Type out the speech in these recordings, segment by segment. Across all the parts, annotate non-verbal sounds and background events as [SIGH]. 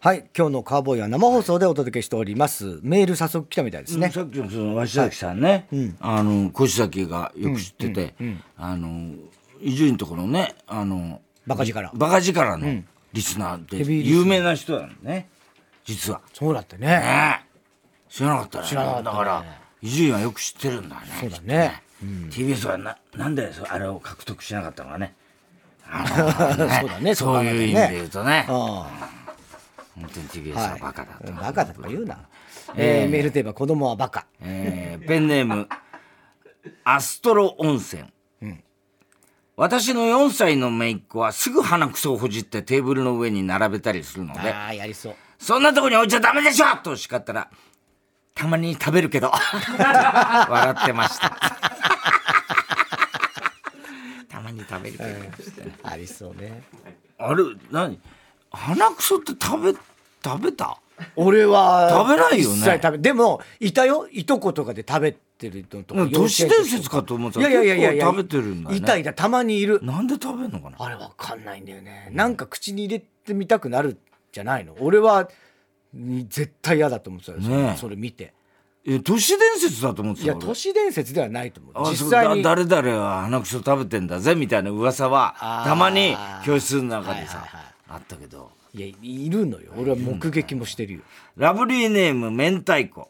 はい今日のカーボーイは生放送でお届けしております。メール早速来たみたいですね、さっきのその鷲崎さんね、あの越崎がよく知ってて、あの伊集院のところねあのバカ力。バカ力のリスナーで有名な人なんだね実は。そうだってね。ね。え知らなかったね。知らなかったね。だから伊集院はよく知ってるんだね。そうだね。ね。TBS はななんでそあれを獲得しなかったのかね。あ [LAUGHS] そうだね。そういう意味で言うとね。あ本当に TBS あはバカだと、バカだとか言うな、えー。メールテーマ子供はバカ。えーペンネームアストロ温泉、私の4歳の姪っ子はすぐ鼻くそをほじってテーブルの上に並べたりするので。ああやりそう。そんなとこに置いちゃダメでしょ！と叱ったらたまに食べるけど。[LAUGHS] 笑ってました。たまに食べるけど、ありそうね。あれ何？鼻くそって食べ食べた？俺は食べないよね。でもいたよ。いとことかで食べてるのとかうん都市伝説かと思ってた。いやいやいや食べてるんだね。いたいたたまにいる。なんで食べんのかな？あれわかんないんだよね。なんか口に入れてみたくなるじゃないの？俺はに絶対嫌だと思ってたよ、それねえ。それ見て。え都市伝説だと思ってた俺いや都市伝説ではないと思う。あ実際に誰々は鼻くそ食べてんだぜみたいな噂はたまに教室の中でさ、あったけどいやいるのよ。俺は目撃もしてるよ。ラブリーネーム明太子。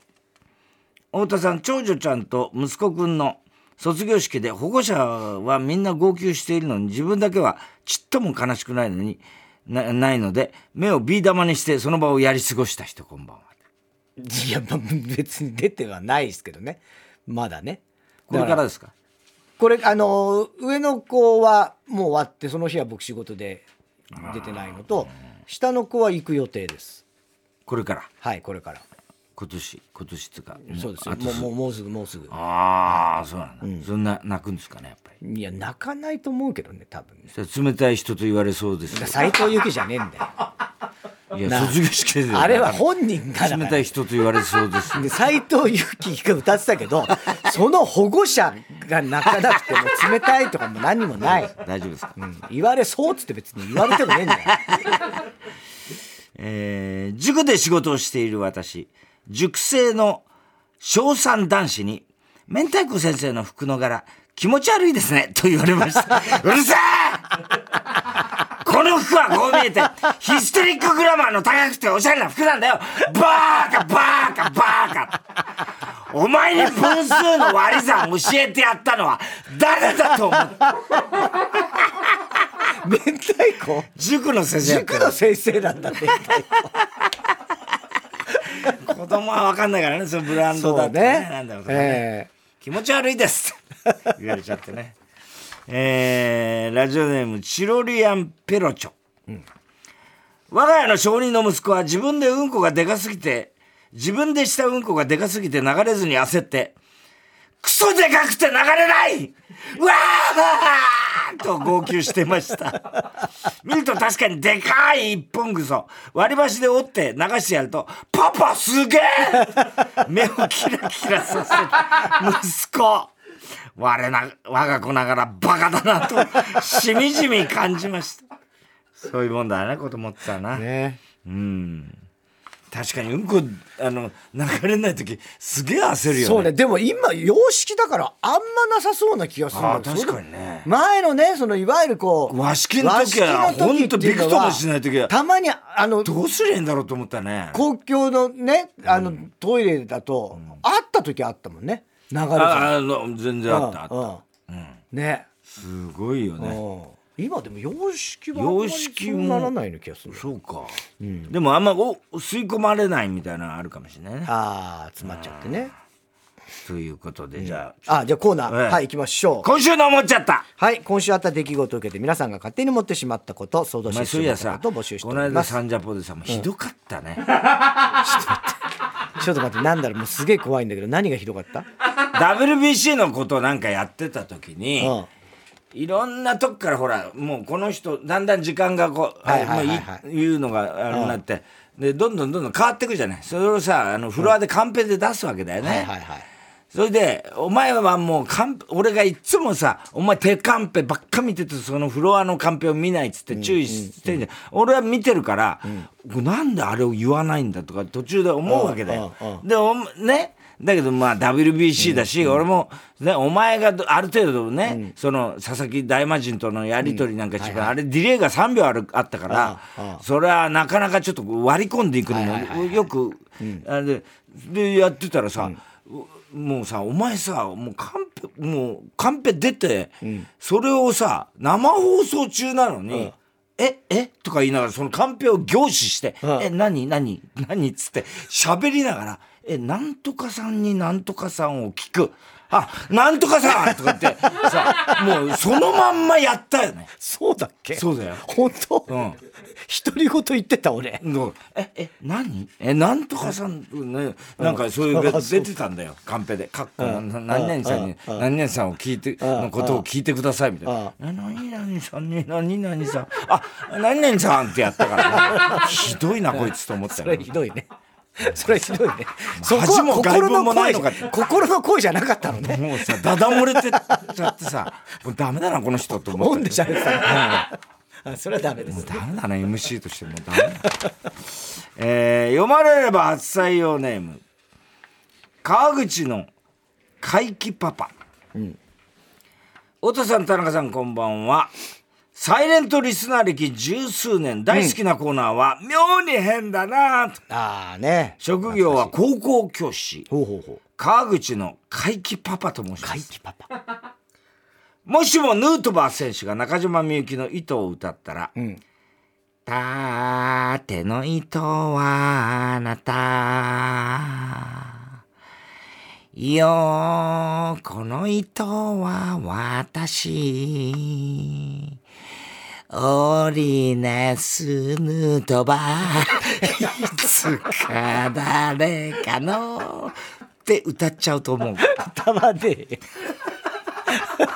太田さん長女ちゃんと息子くんの卒業式で保護者はみんな号泣しているのに自分だけはちっとも悲しくないのになないので目をビー玉にしてその場をやり過ごした人こんばんは。いや、まあ、別に出てはないですけどね。まだね。これからですか？これあの上の子はもう終わってその日は僕仕事で出てないのと下の子は行く予定です。これから？はいこれから。今年？今年っていうかそうですもうもうもうすぐもうすぐ。ああそうなんだ、そんな泣くんですかねやっぱり？いや泣かないと思うけどね多分ね。それ冷たい人と言われそうですよ。斎藤由貴じゃねえんだよいやな卒業式であれは本人が冷たい人と言われそうです。で斎藤由貴が歌ってたけど [LAUGHS] その保護者が泣かなくても冷たいとかも何もない、大丈夫ですか、うん。言われそうっつって別に言われてもねえんだよ。[LAUGHS] えー塾で仕事をしている私塾生の小3男子に明太子先生の服の柄気持ち悪いですねと言われました。[LAUGHS] うるせえこの服はこう見えてヒステリックグラマーの高くておしゃれな服なんだよ。バーカバーカバーカ。お前に分数の割り算教えてやったのは誰だと思う？明太子？塾の先生塾の先生なんだ明太子。子供は分かんないからねそのブランドだってね。なんだろうとかね、え気持ち悪いです言われちゃってねえーラジオネームチロリアンペロチョ、我が家の小人の息子は自分でうんこがでかすぎて自分でしたうんこがでかすぎて流れずに焦ってクソでかくて流れないうわーと号泣してました。見ると確かにでかい一本ぐそ。割り箸で折って流してやると、パパすげえ目をキラキラさせる息子。我な、我が子ながらバカだなと、しみじみ感じました。そういうもんだね、子供ってさな。ねうん。確かにうんこ、あの、流れない時、すげえ焦るよね。そうねでも今洋式だからあんまなさそうな気がするあー確かにね前のねそのいわゆるこう和式の時はほんとびくともしない時はたまにあのどうすりゃいいんだろうと思ったね。公共のねあの、トイレだと、あった時あったもんね流れてああの全然あったあった。うんね。すごいよね。うん。今でも洋式は洋式もならないような気がするそうか。でもあんまお吸い込まれないみたいなのあるかもしれないね。ああ詰まっちゃってね。ということでじゃあ。あじゃあコーナー、ええ。はい行きましょう。今週の思っちゃった。はい今週あった出来事を受けて皆さんが勝手に持ってしまったこと想像おしてしまったことを募集してこの間おります。サンジャポでさもうひどかったね。[LAUGHS] ちょっと待ってなんだろうもうすげえ怖いんだけど何がひどかった？WBC のことなんかやってた時に。うん。いろんなとこからほらもうこの人だんだん時間がこう、はいはいはいはい。い言うのがあれになって、でどんどんどんどん変わっていくじゃない？それをさあのフロアでカンペで出すわけだよね、はいはいはいそれで、お前はもうカンペ、俺がいつもさ、お前手カンペばっか見てて、そのフロアのカンペを見ないっつって注意してんじゃん。俺は見てるから、なんであれを言わないんだとか途中で思うわけだよ。うんうんう。で、おね、だけどまあ WBC だし、俺も、ね、お前がある程度ね、その佐々木大魔神とのやりとりなんかしてから、あれディレイが3秒あるあったからああ、それはなかなかちょっと割り込んでいくのもよく、あででやってたらさ、もうさお前さもうカンペもうカンペ出て、それをさ生放送中なのに。ええ？とか言いながらそのカンペを凝視して「うん。え何？何？何?」っつって喋りながら「えなんとかさんになんとかさんを聞く」あ、なんとかさん！とか言って、さ、もうそのまんまやったよね。そうだっけ？そうだよ。本当？うん。独り言言ってた俺。え、え、何？え、なんとかさん、ね、なんかそういう出てたんだよ、カンペで。かっこ、何々さんに、うん何々さんを聞いて、のことを聞いてください、みたいな。何々さんに、何々さん、あ、何々さんってやったからね。[LAUGHS] ひどいな、こいつと思ったそよれひどいね。それひどいね。そこは心の声ないのか心の声じゃなかったのね。もうさ、だだ漏れてちゃってさ、もうダメだな、この人と思って。[LAUGHS] 飲んで喋ってたの。あそれはダメです。ダメだね MC としてもダメだ、[LAUGHS] えー読まれれば初採用ネーム。川口の怪奇パパ、太田さん田中さんこんばんは。サイレントリスナー歴十数年。大好きなコーナーは、妙に変だなとああね。職業は高校教師。ほうほうほう。川口の怪奇パパと申します。怪奇パパ。もしもヌートバー選手が中島みゆきの糸を歌ったら、ん縦の糸はあなた。横の糸は私。オリネスヌートバー。いつか誰かの。って歌っちゃうと思う。[LAUGHS] 頭で。[LAUGHS]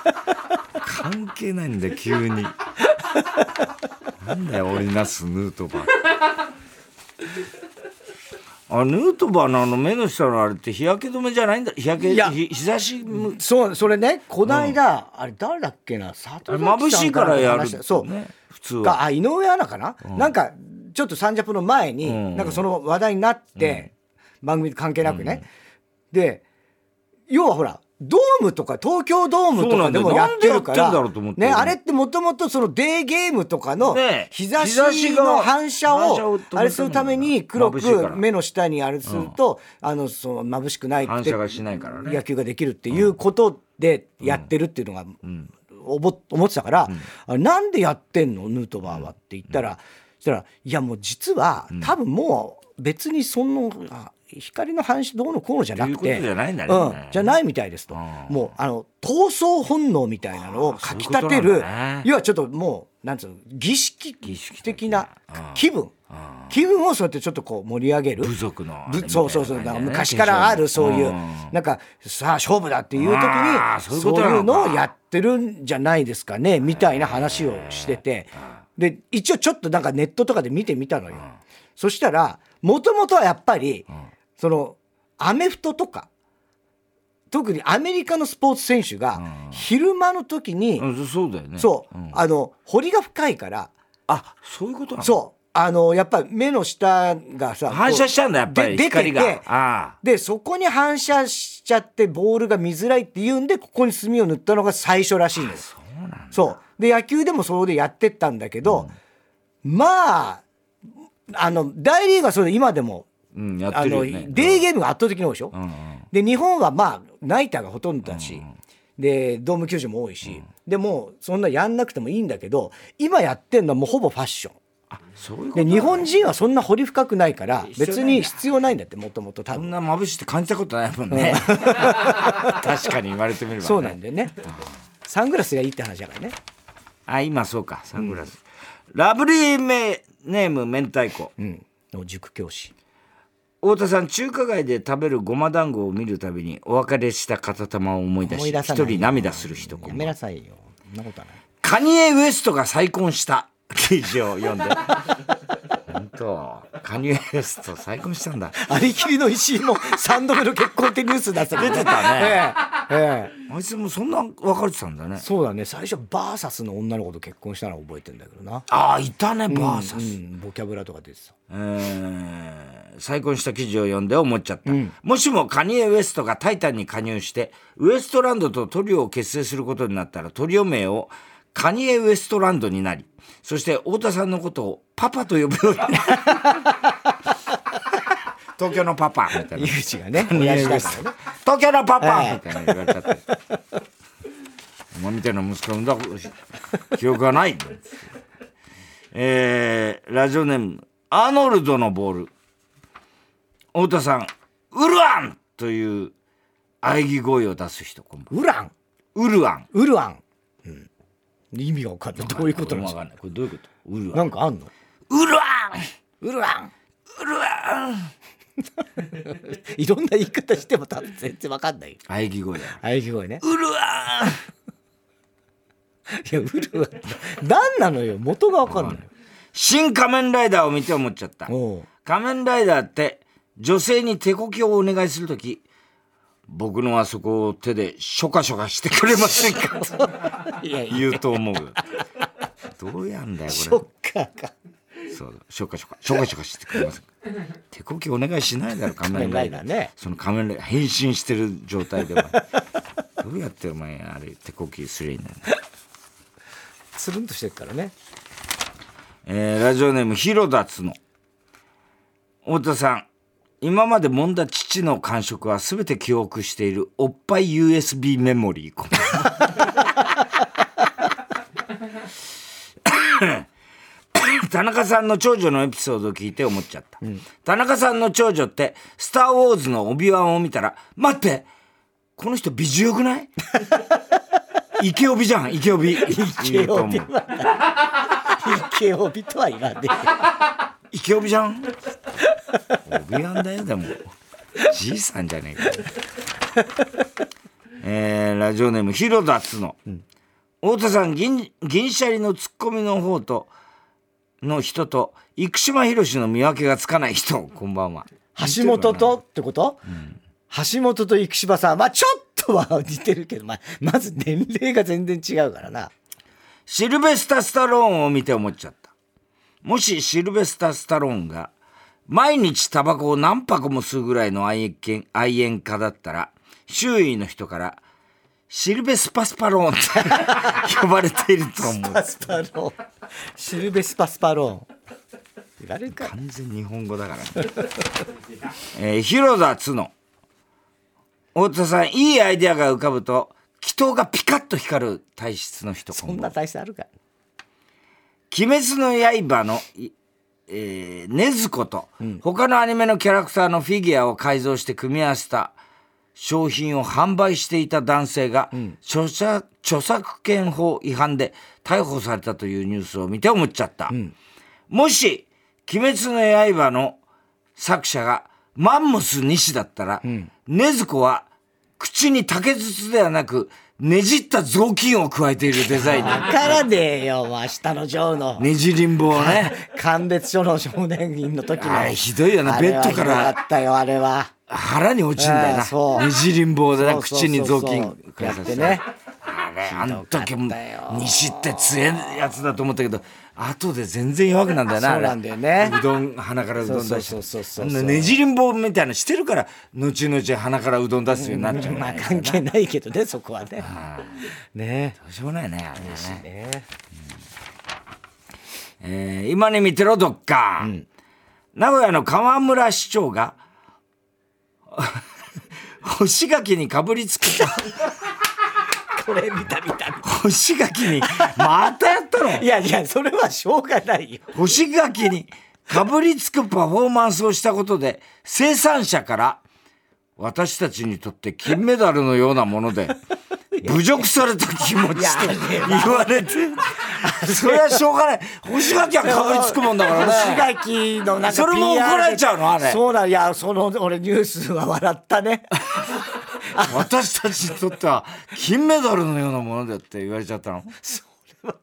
関係ないんだよ急に。[LAUGHS] なんだよオリナスヌートバー。あヌートバーのあの目の下のあれって日焼け止めじゃないんだ？日焼けいや日日差しむそう、それね、こないだ、あれ誰だっけな、佐藤眩しいからやる話した。そう。ね普通は。が、あ、井上アナかな、なんか、ちょっとサンジャポの前に、うん。なんかその話題になって、番組関係なくね。で、要はほら、ドームとか東京ドームとかでもやってるから、ね、あれってもともとそのデーゲームとかのね日差しの反射をあれするために黒く目の下にあれすると、あのその眩しくないって野球ができるっていうことでやってるっていうのが、おぼ思ってたから、なんでやってんの？ヌートバーはって言ったら、そしたらいやもう実は、多分もう別にそのあ光の反射どうのこうのじゃなくてじゃないんだね。うん、じゃないみたいですと、ん。もうあの闘争本能みたいなのをかきたてる、ね。要はちょっともうなんつうの儀式儀式的な。気分、気分をそうやってちょっとこう盛り上げる。部族のそうそうそう。だから昔からあるそういううん。なんかさあ勝負だっていう時にそういうのをやってるんじゃないですかねみたいな話をしてて。で一応ちょっとなんかネットとかで見てみたのよ。そしたらもともとはやっぱりそのアメフトとか特にアメリカのスポーツ選手が昼間の時にうんそうだよね。そう、ん。あの堀が深いからあそういうことなの？そう。あのやっぱり目の下がさ反射しちゃうんだやっぱりで出てて光があ。でそこに反射しちゃってボールが見づらいっていうんでここに墨を塗ったのが最初らしいんですそうで野球でもそれでやってったんだけど、まああの大リーグはそれで今でもああのデーゲームが圧倒的に多いでしょ、うんうん。で日本はまあナイターがほとんどだし、でドーム球場も多いし、でもうそんなやんなくてもいいんだけど今やってんのはもうほぼファッション。あそういうことで日本人はそんな掘り深くないから別に必要ないんだってもともと多分。そんな眩しいって感じたことないもんね。[LAUGHS] [LAUGHS] 確かに言われてみれば、ね、そうなんだよね。サングラスがいいって話だからね。あ今そうかサングラス、ラブリーメネーム明太子。うん。の塾教師太田さん中華街で食べるごま団子を見るたびにお別れした片玉を思い出し一人涙する人やめなさいよ。そんなことはない。カニエ・ウエストが再婚した。[LAUGHS] 記事を読んでとカニエ・ウエスト再婚したんだ。ありきりの石井も3度目の結婚ってニュースだった。けど出てたね。えええあいつもそんな別れてたんだね。えそうだね。最初バーサスの女の子と結婚したのは覚えてんだけどな。ああいたねバーサス、うんボキャブラとか出てた。えー再婚した記事を読んで思っちゃった、もしもカニエ・ウエストがタイタンに加入してウエストランドとトリオを結成することになったらトリオ名をカニエ・ウエストランドになりそして太田さんのことをパパと呼ぶようになる [LAUGHS] 東京のパパ。みたいな井口がね。親父だからね。東京のパパ。ええ。みたいな言われちゃって。お前みたいな息子産んだ記憶がない。えー、ラジオネームアーノルドのボール。太田さんウルアンという喘ぎ声を出す人。ウラン？ウルアン。ウルアン、うん、意味が分かんない。どういうことなんですか？これどういうこと？ウルアン。なんかあんの？ウルアン。ウルアン。ウルアン。[LAUGHS] いろんな言い方しても多分全然分かんない。よ喘ぎ声だ。あいき声ね。ウルアン。いやウルアン。何なのよ？元が分かんない。新仮面ライダーを見て思っちゃった。仮面ライダーって女性に手こきをお願いするとき僕のあそこを手でショカショカしてくれませんか？[LAUGHS] いやいや。言うと思うどうやんだよシこれそうショカショカ。ショカショカしてくれませんか？手こきお願いしないだろ仮面ライダー。ねその仮面ライダー変身してる状態でお前どうやってお前あれ手こきすりゃいいんだよ。つるんとしてるからね。えーラジオネーム広田つの。太田さん今まで揉んだ父の感触は全て記憶しているおっぱい USB メモリー。田中さんの長女のエピソードを聞いて思っちゃった、田中さんの長女って「スター・ウォーズ」のオビワンを見たら「待ってこの人美女よくない？[LAUGHS] イケオビじゃんイケオビ」言うと思う池帯とは言わねイケオビじゃん。オビワンだよでも。じいさんじゃねえか。えー、ラジオネーム広田つの、太田さん銀銀シャリのツッコミの方との人と生島博士の見分けがつかない人。こんばんは。橋本と？ってこと、橋本と生島さん。まあちょっとは [LAUGHS] 似てるけど、まあ、まず年齢が全然違うからな。シルベスタ・スタローンを見て思っちゃったもしシルベスタ・スタローンが毎日タバコを何箱も吸うぐらいの愛煙愛煙家だったら周囲の人からシルベスパスパローンって [LAUGHS] 呼ばれていると思う。パスパローン。シルベスパスパローン。れるか完全日本語だから、ね。えー広田つの。太田さんいいアイデアが浮かぶと祈祷がピカッと光る体質の人。そんな体質あるか鬼滅の刃の、いえー、禰豆子と、他のアニメのキャラクターのフィギュアを改造して組み合わせた商品を販売していた男性が、著作著作権法違反で逮捕されたというニュースを見て思っちゃった。もし、鬼滅の刃の作者がマンモス西だったら、禰豆子は口に竹筒ではなく、ねじった雑巾を加えているデザインに。わからねえよ、明日のジョーの。ねじりんぼをね。鑑別所の少年院の時の。ひどいよなベッドからあったよ、あれは。腹に落ちんだよな。ねじりん棒でな、口に雑巾やってね。あれ、あの時も西って強いやつだと思ったけど、後で全然弱くなんだよな。そうなんだよねうどん、鼻からうどん出して。そうそうそうそうあんなねじりん棒みたいなのしてるから、後々鼻からうどん出すようになっちゃう。まあど関係ないけどね、そこはね。ねうしようもないね、あれはね。え。ねえー今に見てろ、どっか。名古屋の河村市長が、[LAUGHS] 干し柿にかぶりつくと。これ見た見た。干し柿に、またやったの？いやいや、それはしょうがないよ。干し柿にかぶりつくパフォーマンスをしたことで、生産者から、私たちにとって金メダルのようなもので、[LAUGHS] 侮辱された気持ちと言われて、それはしょうがない。干し柿はかぶりつくもんだからね。干し柿のそれも怒られちゃうの？あれそうだ、いや、その、俺ニュースは笑ったね。[LAUGHS] 私たちにとっては金メダルのようなものだって言われちゃったの。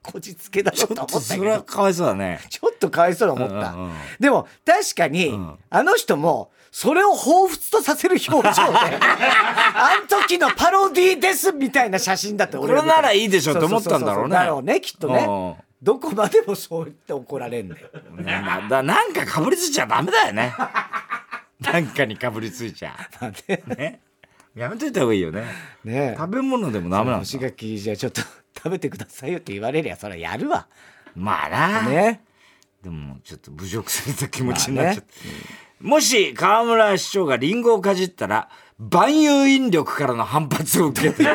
こじつけだろうと思ったそれはかわいそうだね。ちょっとかわいそうに思った、うんうん。うんでも確かに、ん。あの人もそれを彷彿とさせる表情で [LAUGHS] あん時のパロディですみたいな写真だって俺これならいいでしょって思ったんだろうね。そそそだろうねきっとね。うん。どこまでもそう言って怒られんだよ。ねまあだなんかかぶりついちゃダメだよね。なんかにかぶりついちゃ。[LAUGHS] ね。やめといた方がいいよね。ねえ食べ物でもダメなんだ干し。柿じゃあちょっと [LAUGHS] 食べてくださいよって言われりゃそれはやるわまあな。ねでもちょっと侮辱された気持ちになっちゃって。もし河村市長がリンゴをかじったら、万有引力からの反発を受けて、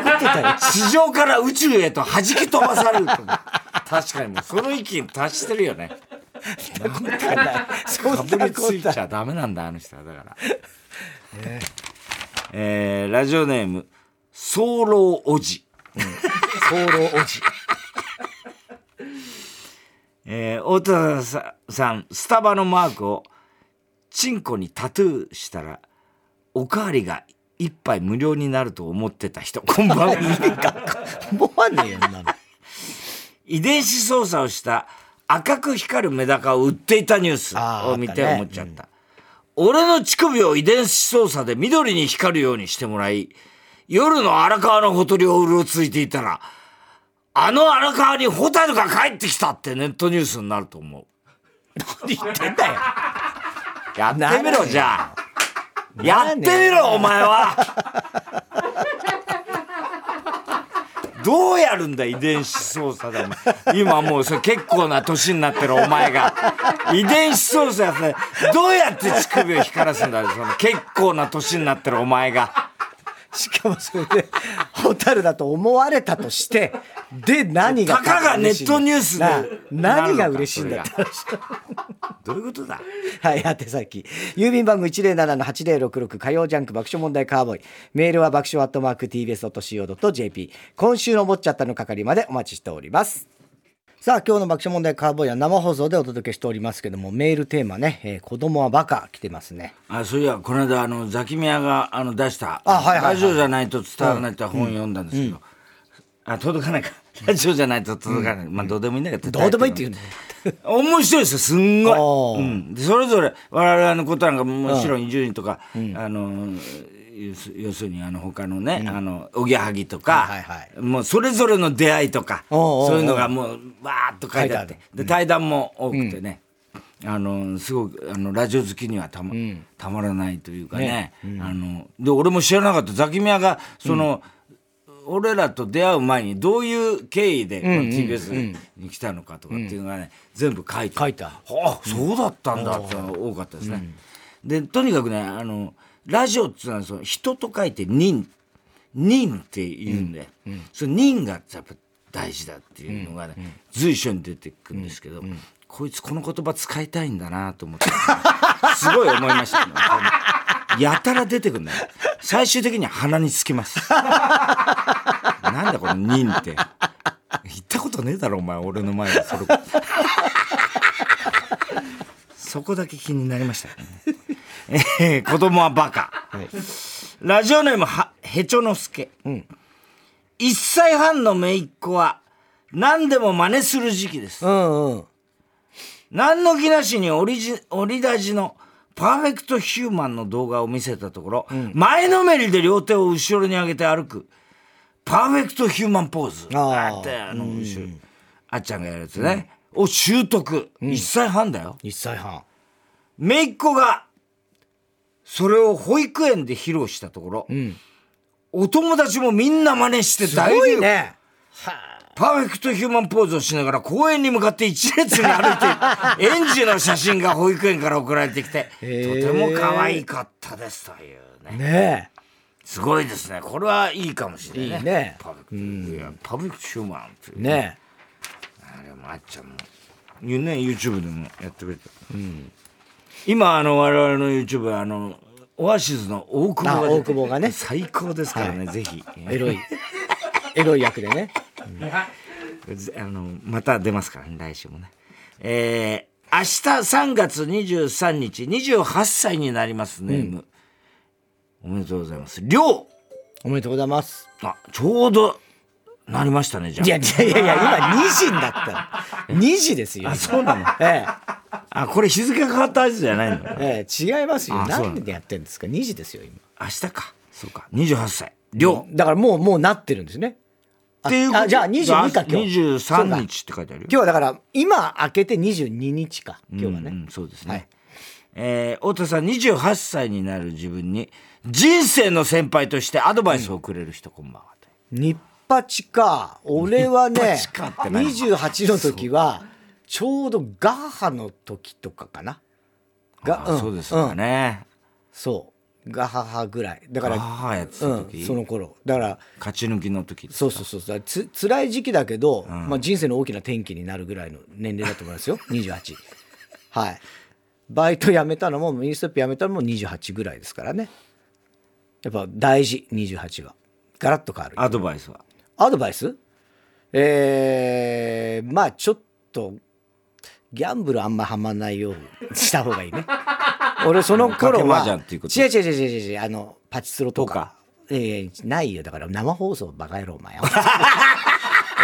地上から宇宙へと弾き飛ばされると。確かにもうその域に達してるよね。そかぶんなこりついちゃダメなんだあの人はだから、えーラジオネーム早漏おじ、早漏おじ。えー、太田ささんスタバのマークをチンコにタトゥーしたらおかわりが一杯無料になると思ってた人。こんばんは。思わねえよなの。遺伝子操作をした赤く光るメダカを売っていたニュースを見て思っちゃった。俺の乳首を遺伝子操作で緑に光るようにしてもらい、夜の荒川のほとりをうろついていたら、あの荒川にホタルが帰ってきたってネットニュースになると思う。何言ってんだよやってみろ、じゃあ。やってみろ、お前は。どうやるんだ遺伝子操作でお前。今もうそれ結構な年になってるお前が。遺伝子操作やってどうやって乳首を光らすんだよその結構な年になってるお前が。しかもそれでホタルだと思われたとしてで何がたかがネットニュースで。な何が嬉しいんだって話どういうことだ？はい、宛先。郵便番号107-8066火曜ジャンク爆笑問題カーボーイ。メールは爆笑アットマーク tbs.co.jp。今週の思っちゃったの係までお待ちしております。さあ、今日の爆笑問題カーボーイは生放送でお届けしておりますけども、メールテーマね、えー子供はバカ来てますね。あそういやこの間あのザキミヤがあの出したあはいはいはいラジオじゃないと伝わらないって本読んだんですけど、あ届かないかラジオじゃないと届かない、まあどうでもいいんだけどどうでもいいって言うんだよ。面白いですよすんごい、うん、でそれぞれ我々のことなんかもちろん伊集院とか、あの要するにあの他のね、あのおぎやはぎとか、もうそれぞれの出会いとかそういうのがもうわーっと書いてあって。で対談も多くてね、あのすごくあのラジオ好きにはたま,、たまらないというかね。あので俺も知らなかった。ザキミヤがその、俺らと出会う前にどういう経緯でこの TBS に来たのかとかっていうのがね、全部書いて書いた。はあそうだったんだってのが多かったですね、でとにかくねあのラジオっていうのはその人と書いて人。人って言うんで、その人がやっぱ大事だっていうのがね、随所に出てくるんですけど、こいつこの言葉使いたいんだなと思って、すごい思いましたね。やたら出てくるんだよ。最終的には鼻につきます。なんだこの人って。言ったことねえだろ、お前、俺の前で。それ。そこだけ気になりましたね。えー子供はバカ。ラジオネームは、へちょのすけ。1歳半の姪っ子は、何でも真似する時期です。うんうん。何の気なしにオリジ、オリラジのパーフェクトヒューマンの動画を見せたところ、前のめりで両手を後ろに上げて歩く、パーフェクトヒューマンポーズ。あって、あの、後ろ、あっちゃんがやるやつね。を習得。1歳半だよ。1歳半。姪っ子が、それを保育園で披露したところ、お友達もみんな真似してすごい大流行ね。パーフェクトヒューマンポーズをしながら公園に向かって一列に歩いている [LAUGHS] 園児の写真が保育園から送られてきて、とても可愛かったですというね。ねすごいですね。これはいいかもしれないね。いいねパーフェクト、ーフェクトヒューマンっていうえ。ねあれもあっちゃんも。いうね、YouTube でもやってくれた。今、あの、我々の YouTube は、あの、オアシズの大久保が大久保がね最高ですからね、ぜひ。え。エロい。エロい役でね。ぜあの、また出ますからね、来週もね。えー、明日3月23日、28歳になります、ネーム。おめでとうございます。りょう。おめでとうございます。あ、ちょうど、なりましたねじゃいやいやいやいや今2時だった。2時ですよ。あそうなの。えあこれ日付が変わったやつじゃないの？えええ違いますよ。なの。何でやってんですか？2時ですよ今。明日か。そうか。28歳。量だからもうもうなってるんですね。あっていうあじゃあ22か今日。23日って書いてあるよ。今日はだから今明けて22日か今日はね、うんうんそうですね、はい。えー太田さん28歳になる自分に人生の先輩としてアドバイスをくれる人、こんばんは。日八か。俺はね日八かって何？28の時はちょうどガッハの時とかかな。があそうですかね、そうガハハぐらい。だからああやってたうん時、その頃。だから勝ち抜きの時そうそうそう。そうつ辛い時期だけど、まあ、人生の大きな転機になるぐらいの年齢だと思いますよ。28 [LAUGHS] はい。バイト辞めたのもミニストップ辞めたのも28ぐらいですからね。やっぱ大事28はガラッと変わる。アドバイスは？アドバイス？えー、まあちょっとギャンブルあんまはまんないようにした方がいいね俺その頃は違う違う違う違う違うあのパチスロとか。とか。えーないよ。だから生放送バカ野郎お前。[LAUGHS]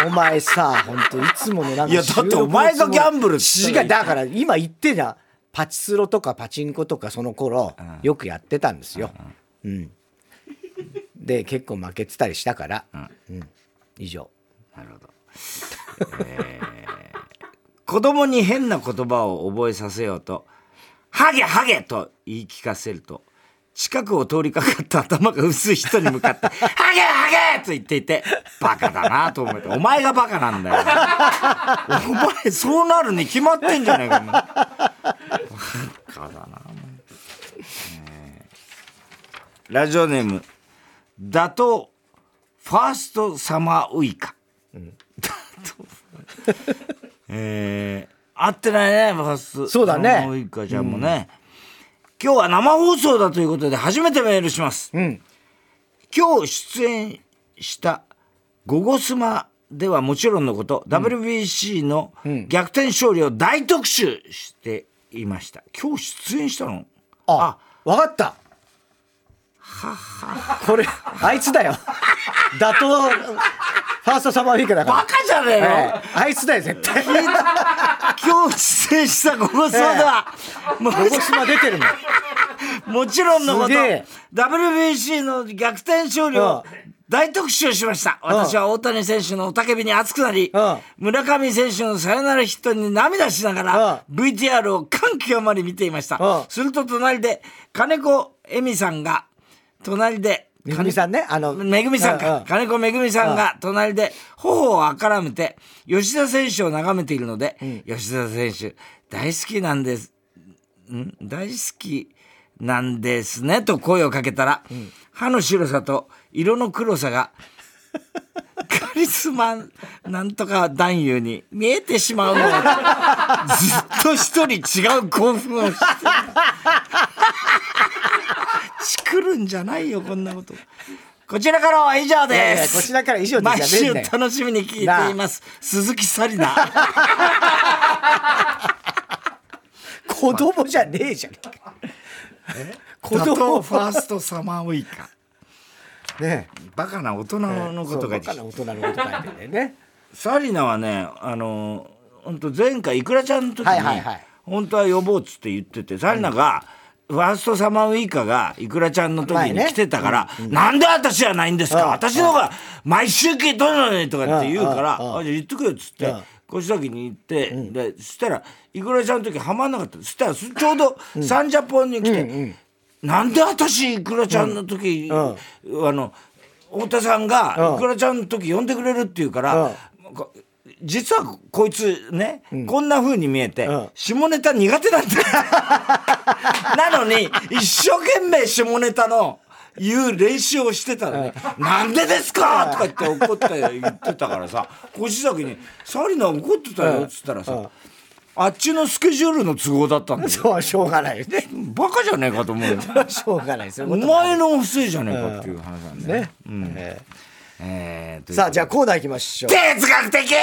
お前さ本当いつものなんかいやだってお前がギャンブル違うだから今言ってたパチスロとかパチンコとかその頃よくやってたんですよ、うん、で結構負けてたりしたから、うん、以上。なるほど、えー子供に変な言葉を覚えさせようと「ハゲハゲ!」と言い聞かせると近くを通りかかった頭が薄い人に向かって「ハ [LAUGHS] ゲハゲ!」と言っていてバカだなと思ってお前がバカなんだよ。お前そうなるに決まってんじゃないかお前。バカだなお前、えー。ラジオネーム打倒ファーストサマーウイカ。えー、合ってないね、ファースト。そうだねサマーウイカちゃんもね、今日は生放送だということで初めてメールします。ん今日出演した「ゴゴスマ」ではもちろんのこと、WBC の逆転勝利を大特集していました。今日出演したの？あ、わかった。これ、あいつだよ。打倒、ファーストサマーウィークだから。バカじゃねえよ、ええあいつだよ、絶対。今日出演した「ゴゴスマ」では、もうゴゴスマ出てるもん。[LAUGHS] もちろんのこと WBC の逆転勝利をうん。大特集しました。私は大谷選手の雄たけびに熱くなりうん。村上選手のサヨナラヒットに涙しながらう VTR を感極まり見ていました。うん。すると隣で金子恵美さんが隣でめぐみさんね、あの、めぐみさんうかう金子めぐみさんが隣で頬をあからめて吉田選手を眺めているので、吉田選手大好きなんです。ん？大好きなんですねと声をかけたら、歯の白さと色の黒さがカリスマなんとか男優に見えてしまうのをずっと一人違う興奮をしてチクるんじゃないよこんなこと。こちらからは以上いやいやですこちらから以上です。毎週楽しみに聞いています。鈴木紗理奈。[LAUGHS] 子供じゃねえじゃん。子供。ファーストサマーウイカ。ねバカな大人のことがそうバカな大人のこと書いてんだよね。サリナはねあの本当前回いくらちゃんの時に、はいはいはい。本当は呼ぼうっつって言っててサリナが、ファーストサマーウイカがいくらちゃんの時に来てたから、なんで私じゃないんですか、うん。私の方が毎週聞いとるのにとかって言うから、うん。うん。あじゃあ言ってくれっつって、うん。越崎に行って、でそしたらいくらちゃんの時はまんなかった。そしたらちょうどサンジャポンに来て、なんで私いくらちゃんの時、うん。あの太田さんがうん。いくらちゃんの時呼んでくれるって言うから、こ実はこいつね、こんな風に見えて、うん。下ネタ苦手なんだ。よ [LAUGHS] なのに一生懸命下ネタの言う練習をしてたのに「なんでですか!」とか言って怒って言ってたからさ越崎に「サリナ怒ってたよ」っつったらさ、うん。あっちのスケジュールの都合だったんだよ。そう、しょうがない。よね。バカじゃねえかと思うよ。[LAUGHS] しょうがないですよ。お前の不正じゃねえかっていう話なんだよね。ええ。ーというーさあ、じゃあコーナー行きましょう。哲学的！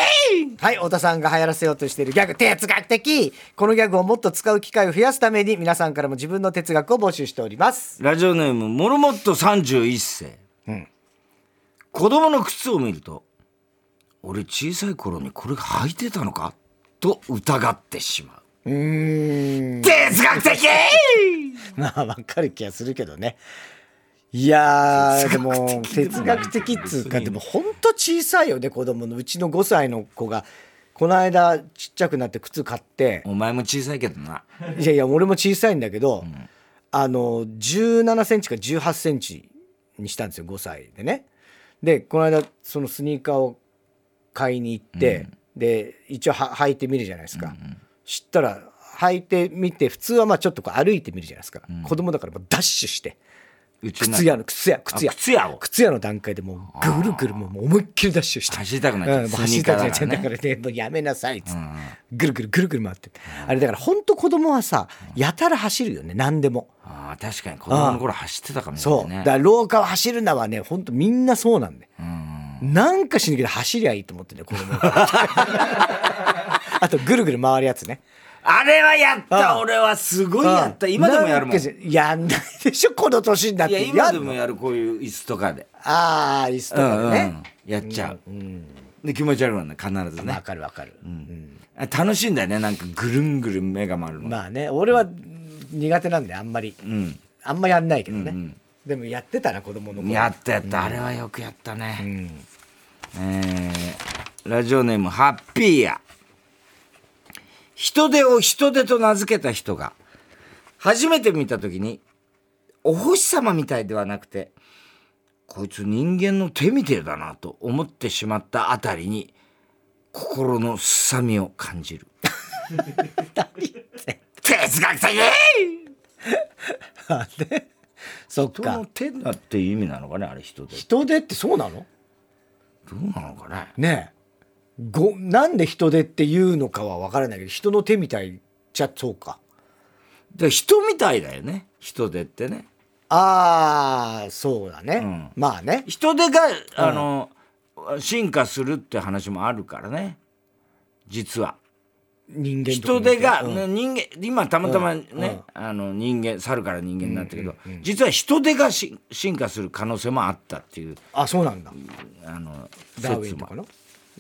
はい、太田さんが流行らせようとしているギャグ、哲学的！このギャグをもっと使う機会を増やすために、皆さんからも自分の哲学を募集しております。ラジオネームモルモット31世、子供の靴を見ると俺小さい頃にこれが履いてたのかと疑ってしまう。うーん。哲学的！[LAUGHS] まあわかる気がするけどねいやーでも哲哲学学的的っつうか。でもほんと小さいよね子供の。うちの5歳の子がこの間ちっちゃくなって靴買って。お前も小さいけどな。いやいや俺も小さいんだけど、あの17センチか18センチにしたんですよ5歳でね。でこの間そのスニーカーを買いに行って、で一応は履いてみるじゃないですか、知ったら履いてみて普通はまあちょっとこう歩いてみるじゃないですか、子供だからもうダッシュして靴屋の。靴屋靴屋あ靴屋。を？靴屋の段階でもうぐるぐるもう思いっきりダッシュして。走りたくなっちゃ走りたくなっちゃう。スニーカーだからねもうやめなさいっつって、ぐるぐるぐるぐる回って。あれだから本当子供はさやたら走るよね。何でも。ああ確かに子供の頃走ってたかもしれそう、ないね。だから廊下を走るのはね本当みんなそうなんで、なんかしにけど走りゃいいと思ってね子供は。[LAUGHS] あとぐるぐる回るやつねあれはやった。俺はすごいやった。今でもやるもん。やんないでしょ [LAUGHS] この年になっいやて今でもやるこういう椅子とかで。ああ椅子とかでね、やっちゃう、で気持ち悪いもんね必ずわねかるわかる、あ楽しいんだよねなんかぐるんぐるん目が回るの、まあね俺は苦手なんであんまり、うん。あんまやんないけどね、でもやってたな子供の頃。やった。やった、あれはよくやったね、えーラジオネームハッピーや人手を人手と名付けた人が初めて見た時にお星様みたいではなくてこいつ人間の手みてえだなと思ってしまったあたりに心のすさみを感じる。哲学的！そっか。人の手だっていう意味なのかねあれ人手人手ってそうなの？どうなのかね。ねえごなんで人手っていうのかは分からないけど人の手みたいじゃそうか。で人みたいだよね。人手ってね。ああそうだね、ん。まあね。人手があの、進化するって話もあるからね。実は。人間人手が、うん。ね人間今たまたまね、あの人間猿から人間になったけど、実は人手がし進化する可能性もあったっていう。あそうなんだ。あのダーウィ説もンとかの？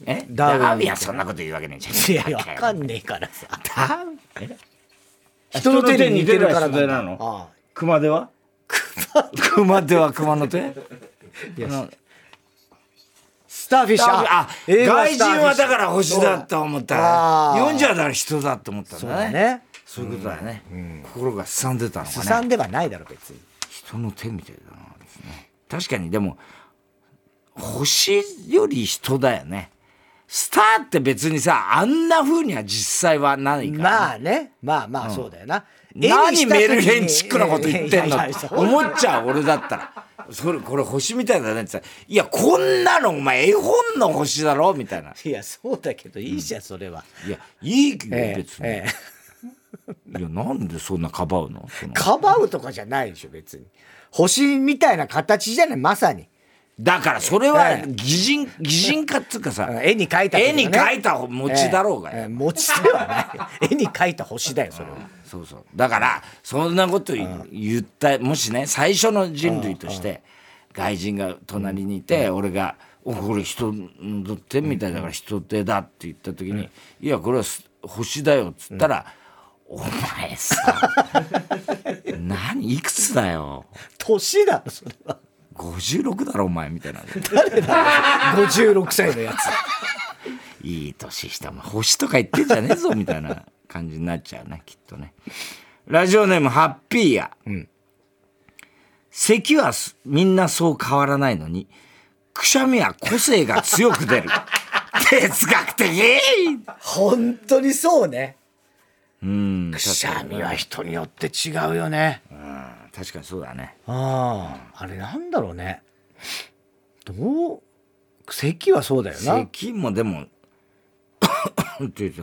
え？ダーウィン。ダーウィンはそんなこと言うわけねえじゃん。いやいや分かんねえからさ。ダーウィン？え？人の手に似てるからなの？あ熊手は？熊手。は熊の手？スターフィッシュ。あ外人はだから星だと思ったあらー日本人はだから人だと思ったんそうだね。だねそういうことだね、心がすさんでたのすかね。さんではないだろ別に。人の手みたいだなですね。確かにでも星より人だよねスターって別にさあんな風には実際はないから、まあね。まあまあそうだよな、何メルヘンチックなこと言ってんの？思っちゃう俺だったら。それこれ星みたいだねって言ったらいやこんなのお前絵本の星だろみたいな。いやそうだけどいいじゃんそれは、いやいいけどええ別に、ええ。いやなんでそんなかばうの？その。かばうとかじゃないでしょ別に。星みたいな形じゃないまさにだからそれはええ。擬人 [LAUGHS] 擬人化っつうかさ絵に描いた絵に描いいた餅だろうが。よ、ええ。餅ではない絵に描いた星だよそれは。そうそう。だからそんなこと言言ったもしね最初の人類として外人が隣にいて俺が「おこれ人の手みたいだから人手だ」って言った時に「いやこれはす星だよ」っつったら「お前さ [LAUGHS] 何いくつだよ？年だろそれは56だろお前」みたいな。56歳のやつ。いい年したお前星とか言ってんじゃねえぞみたいな感じになっちゃうねきっとね。ラジオネームハッピーや、咳はすみんなそう変わらないのにくしゃみは個性が強く出る。哲学的。本当にそうね。うんくしゃみは人によって違うよね確かにそうだね。あああれなんだろうね。どう咳はそうだよな。咳もでもって言うと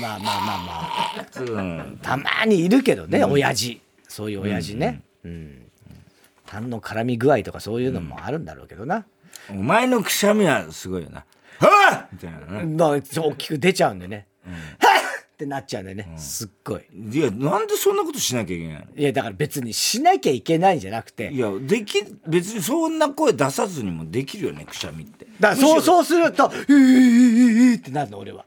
まあまあまあまあまあ。うん。たまにいるけどね、親父。そういう親父ね。うん痰の絡み具合とかそういうのもあるんだろうけどな、お前のくしゃみはすごいよな。はっみたいなね。大きく出ちゃうんでね、はっっってなっちゃうんだよね、すっごい。いやなんでそんなことしなきゃいけないの？いやだから別にしなきゃいけないんじゃなくて。いやでき別にそんな声出さずにもできるよねくしゃみって。だからそうそうすると「うーってなるの俺は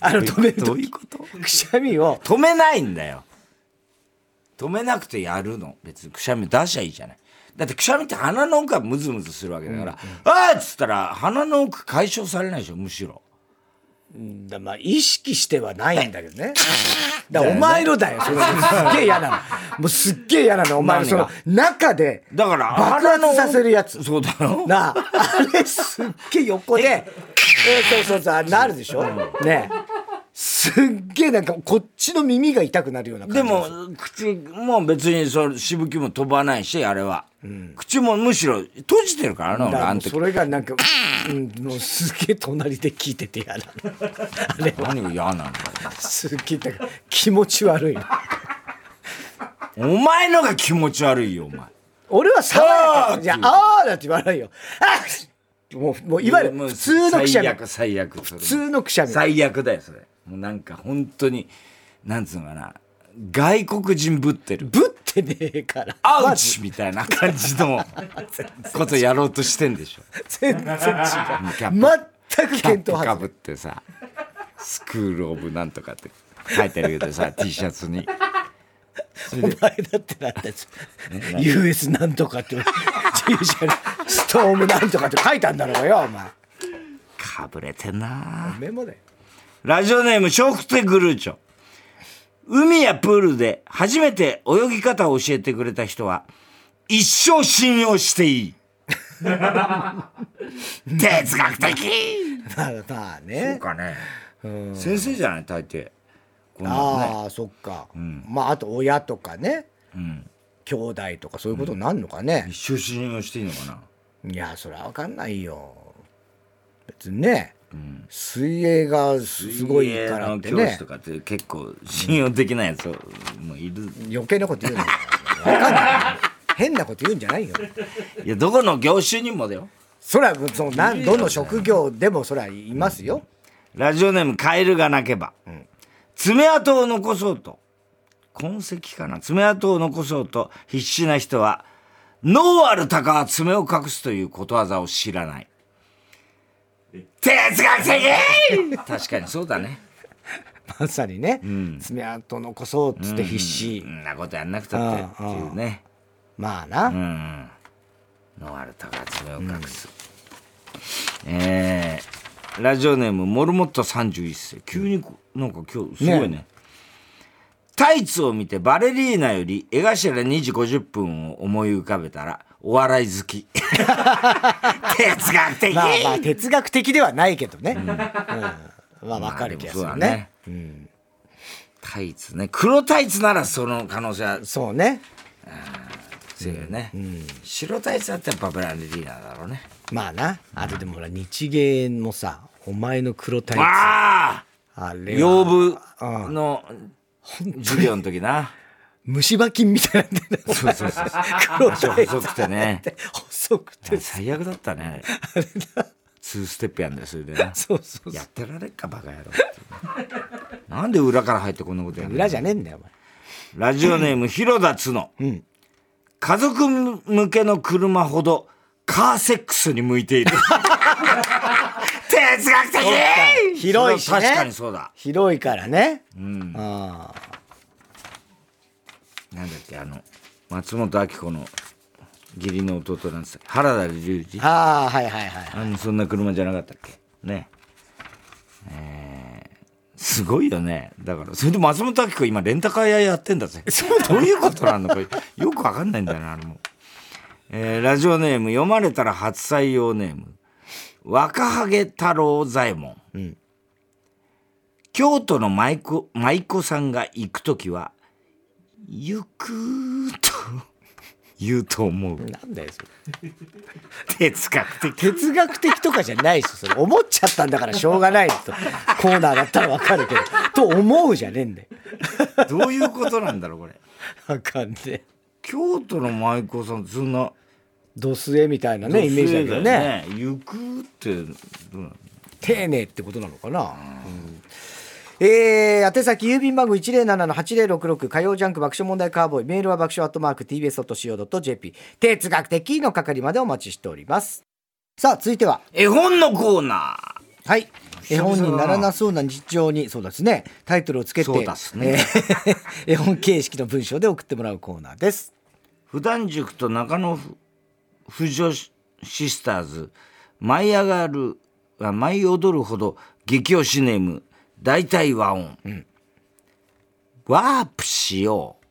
あの止めるどういう時ことくしゃみを止めないんだよ止めなくてやるの別にくしゃみ出しゃいいじゃないだってくしゃみって鼻の奥がムズムズするわけだから「あーっ!」つったら鼻の奥解消されないでしょむしろだまあ意識してはないんだけどね。[LAUGHS] だからお前のだよ、それ。すっげえ嫌なの。[LAUGHS] もうすっげえ嫌なの、お前のその中でだから爆発させるやつ。そうだろ？なあ、あれすっげえ横で、[LAUGHS] え？ーそうそうそう、なるでしょ？ねえすっげえなんかこっちの耳が痛くなるような感じでも口も別にそのしぶきも飛ばないしあれは、口もむしろ閉じてるからな俺あの時それがなんか、うん、もうすげえ隣で聞いてて嫌なの。あれは何が嫌なんだよすっげえなんか気持ち悪いの。お前のが気持ち悪いよお前俺は爽やか。あーじゃあ、あーだって言わないよ。あーもう、もういわゆる普通のくしゃみ。最悪最悪それ普通のくしゃみ。最悪だよそれもうなんか本当になんつうのかな外国人ぶってるぶってねえから。アウチみたいな感じのことやろうとしてんでしょ全然違う。全く見当外れ。ぶってさスクール・オブ・なんとかって書いてるけどさ [LAUGHS] T シャツにお前だってなんだよ US なんとかって、T シャツ、ストームなんとかって書いたんだろうがよ、お前。かぶれてんなメモだよ。ラジオネーム笑福亭グルーチョ。海やプールで初めて泳ぎ方を教えてくれた人は一生信用していい。[LAUGHS] 哲学的。まあまあそうね。かね先生じゃない大抵。ね。ああ、そっか。まあ、あと親とかね。兄弟とかそういうことになるのかね。一生信用していいのかな。いやそれは分かんないよ。別にね、水泳がすごいからってね。水泳の教師とかって結構信用できないやつもいる。余計なこと言うの分かんない。変なこと言うんじゃないよ。[LAUGHS] いやどこの業種にもだよ。それはそのなんどの職業でもそれはいますよ。ラジオネームカエルが鳴けば、爪痕を残そうと。痕跡かな。爪痕を残そうと必死な人は脳ある鷹は爪を隠すということわざを知らない哲学的確かにそうだね。まさにね、爪痕残そうっつって必死、そんなことやんなくたってっていうね。まあな、うん。脳ある鷹は爪を隠す、えー、ラジオネームモルモット31世。急になんか今日すごいね。ね。タイツを見てバレリーナより江頭2時50分を思い浮かべたらお笑い好き。[LAUGHS] 哲学的、まあまあ哲学的ではないけどね、うん。まあ分かる気がするね,、まあでもそうだタイツね。黒タイツならその可能性は。そうね。強いよね、白タイツだってやっぱバレリーナだろうね。まあな。あとでもほら日芸もさお前の黒タイツ。あああれは。養部の授業の時な虫歯菌みたいなそうそうそう。黒タイツ細くてね。細くて。最悪だったね。ツーステップやんだよそれでなそうそうやってられっかバカ野郎なんで裏から入ってこんなことやるの？裏じゃねえんだよお前。ラジオネーム広田つの、ん。家族向けの車ほどカーセックスに向いている。哲学的！広いしね。確かにそうだ。広いからね。うん。あなんだっけあの松本明子の義理の弟なんつったっけ原田龍二。あああはいはいはい。あのそんな車じゃなかったっけ？ね。えーすごいよね。だからそれで松本明子今レンタカー屋やってんだぜ。[LAUGHS] どういうことなんだこれ。よくわかんないんだよなあれも、えーラジオネーム読まれたら初採用ネーム。若ハゲ太郎左衛門、京都の舞妓舞妓さんが行く時は「行く」と。[LAUGHS] 言うと思う。なんだよそれ。[LAUGHS] 哲学的。哲学的とかじゃないしそれ。思っちゃったんだからしょうがないと。コーナーだったらわかるけど。と思うじゃねえんだよ。どういうことなんだろうこれ。わかんねえ。京都の舞妓さんそんな。ドスエみたいなねイメージだけどね。行くってどうなの？丁寧ってことなのかな、うんえー、宛先郵便番号107-8066火曜ジャンク爆笑問題カーボーイメールは爆笑アットマーク TBS.CO.JP 哲学的の係までお待ちしております。さあ続いては。絵本のコーナー。はい。絵本にならなそうな日常にそうですね。タイトルをつけて、そうですね。えー [LAUGHS] 絵本形式の文章で送ってもらうコーナーです。普段塾と中野ふ婦女シスターズ舞い上がるあ舞い踊るほど激推しネーム大体和音、ワープしよう。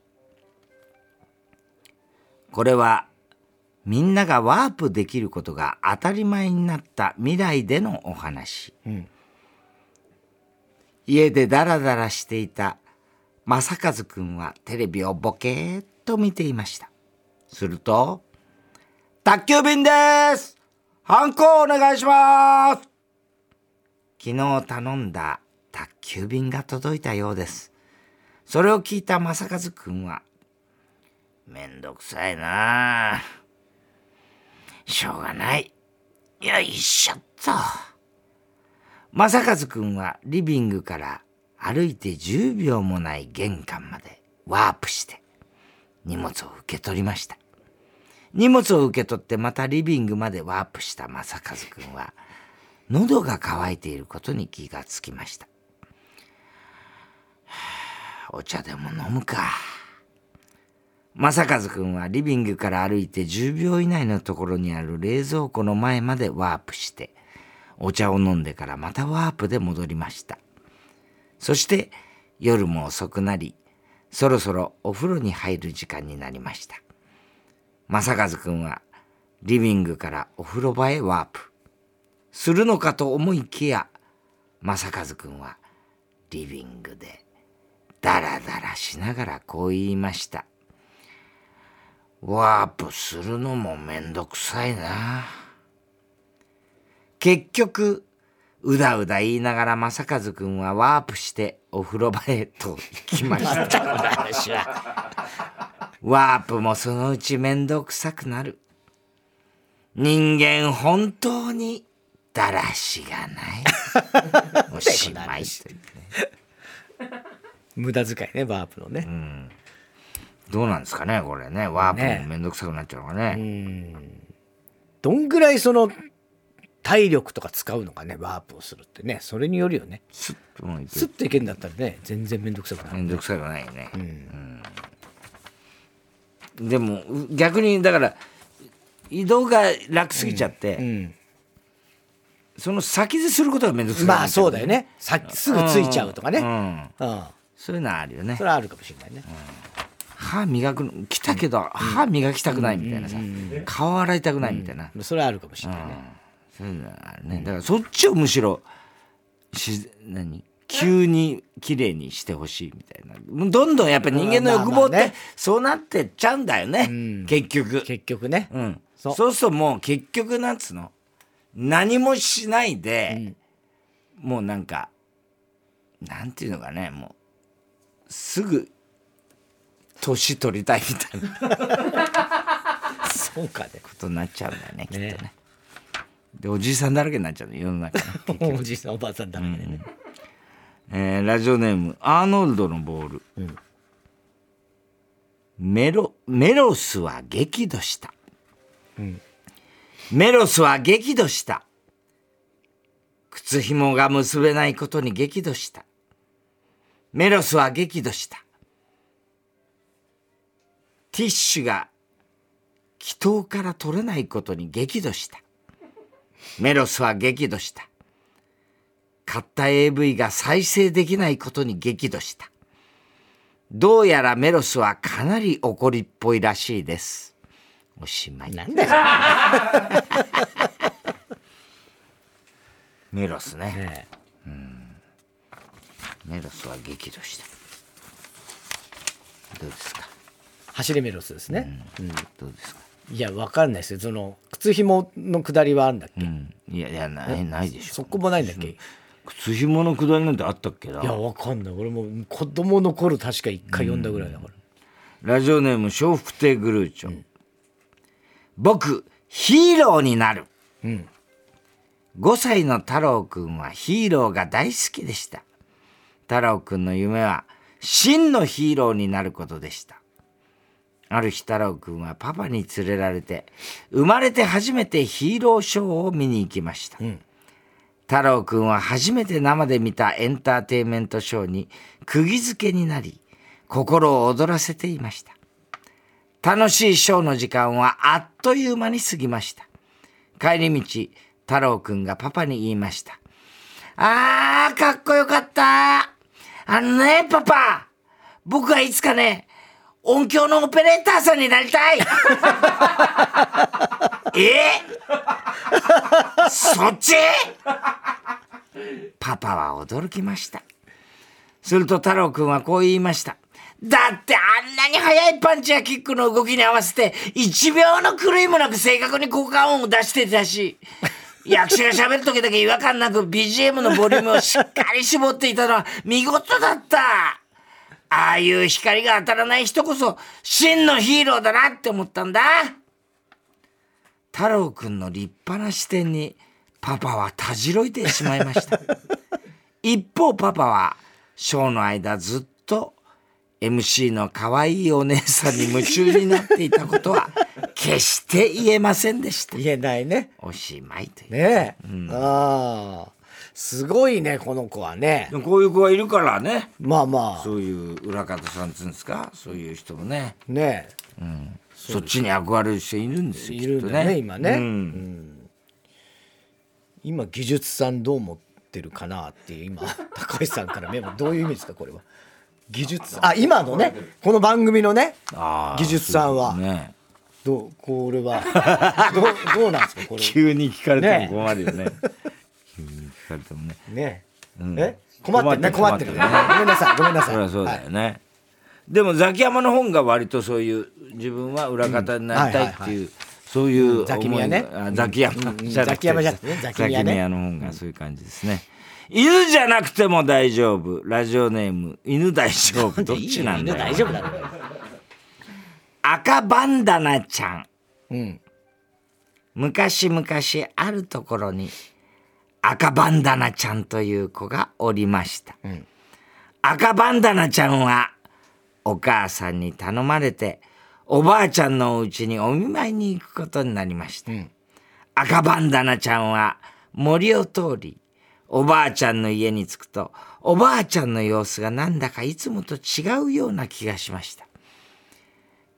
これはみんながワープできることが当たり前になった未来でのお話、家でダラダラしていた正和くんはテレビをボケーっと見ていました。すると、宅急便です。ハンコお願いします。昨日頼んだ宅急便が届いたようです。それを聞いた正和くんは、めんどくさいなあしょうがない。よいしょっと。正和くんはリビングから歩いて10秒もない玄関までワープして荷物を受け取りました。荷物を受け取ってまたリビングまでワープした正和くんは喉が渇いていることに気がつきました。お茶でも飲むか。正和くんはリビングから歩いて10秒以内のところにある冷蔵庫の前までワープして、お茶を飲んでからまたワープで戻りました。そして夜も遅くなり、そろそろお風呂に入る時間になりました。正和くんはリビングからお風呂場へワープ。するのかと思いきや、正和くんはリビングでダラダラしながらこう言いました。ワープするのもめんどくさいな。結局、うだうだ言いながら正和くんはワープしてお風呂場へと行きました。[LAUGHS] ワープもそのうちめんどくさくなる。人間本当にだらしがない。[LAUGHS] おしまいというね。無駄遣いねワープのね、どうなんですかね、これね。ワープもめんどくさくなっちゃうのかね。どんぐらいその体力とか使うのかねワープをするってね。それによるよね。スッといけスッといけんだったらね全然めんどくさくなるめんどくさくないよね。うん。でも、う逆に、だから、移動が楽すぎちゃって、うん。その先ですることがめんどくさくなっちゃまあそうだよね。さすぐついちゃうとかね、うん。うんそういうのはあるよね。そ。れはあるかもしれないね、歯磨くの、来たけど、歯磨きたくないみたいなさ、顔洗いたくないみたいな。それはあるかもしれないね、そういうのはあるね。だからそっちをむしろ、し、何？急に綺麗にしてほしいみたいな。どんどんやっぱ人間の欲望ってそうなってっちゃうんだよね。結局。結局ね、うん。そそううするともう結局なんつうの？何もしないで、もうなんか、なんていうのかね、もう、すぐ、年取りたいみたいなそうかねことになっちゃうんだよね、きっとね。ねで、おじいさんだらけになっちゃうの、世の中ね。[LAUGHS] おじいさんおばあさんだらけでね、えーラジオネーム、アーノルドのボール。メロ、メロスは激怒した。メロスは激怒した。靴紐が結べないことに激怒した。メロスは激怒した。ティッシュが祈祷から取れないことに激怒した。メロスは激怒した。買った AV が再生できないことに激怒した。どうやらメロスはかなり怒りっぽいらしいです。おしまい。なんだよ、[LAUGHS] メロスね。ねメロスは激怒した。どうですか？走れメロスですね、どうですか？いやわかんないです。よその靴紐の下りはあるんだっけ、うん。いや、いや、ない、ないでしょ。そこもないんだっけ？靴紐のくだりなんてあったっけな？いやわかんない。俺も子供の頃確か一回読んだぐらいだから、ラジオネーム笑福亭グルーチョ、僕ヒーローになる、5歳の太郎くんはヒーローが大好きでした太郎くんの夢は真のヒーローになることでした。ある日太郎くんはパパに連れられて、生まれて初めてヒーローショーを見に行きました。うん、太郎くんは初めて生で見たエンターテインメントショーに釘付けになり、心を躍らせていました。楽しいショーの時間はあっという間に過ぎました。帰り道、太郎くんがパパに言いました。あー、かっこよかった。あのね、パパ。僕はいつかね、音響のオペレーターさんになりたい [LAUGHS] え？そっち？パパは驚きました。すると太郎くんはこう言いました。だってあんなに速いパンチやキックの動きに合わせて1秒の狂いもなく正確に効果音を出してたし、役者が喋る時だけ違和感なく BGM のボリュームをしっかり絞っていたのは見事だった。ああいう光が当たらない人こそ真のヒーローだなって思ったんだ。太郎くんの立派な視点にパパはたじろいてしまいました。一方パパはショーの間ずっと MC の可愛いお姉さんに夢中になっていたことは [LAUGHS] 決して言えませんでした。言えないね。おしまいという。ねえ、うん、ああ。すごいねこの子はね。こういう子がいるからね。まあまあ。そういう裏方さんっつうんですか？そういう人もね。ねえ、うん、そっちに憧れる人いるんですよいるんだね今ね、うん、うん、今技術さんどう思ってるかなっていう今高橋さんから見ればどういう意味ですかこれは技術あ今のねこの番組のね技術さんは、ね、どうこれは [LAUGHS] どうどうなんですかこれ急に聞かれても困るよね [LAUGHS] かれてもね。ねうん、え？困ってるね困ってるね。ごめんなさいごめんなさい。そりゃそうだよね。はい、でもザキヤマの本が割とそういう自分は裏方になりたいっていう。そういうザキミヤね。ザキヤマじゃザキヤマじゃなくてね。ザキミヤの本がそういう感じですね。犬じゃなくても大丈夫。ラジオネーム、犬大丈夫。どっちなんだよ。大丈夫だ赤バンダナちゃん。うん。昔々あるところに赤バンダナちゃんという子がおりました。うん、赤バンダナちゃんは、お母さんに頼まれて、おばあちゃんのお家にお見舞いに行くことになりました。うん、赤バンダナちゃんは森を通り、おばあちゃんの家に着くと、おばあちゃんの様子がなんだかいつもと違うような気がしました。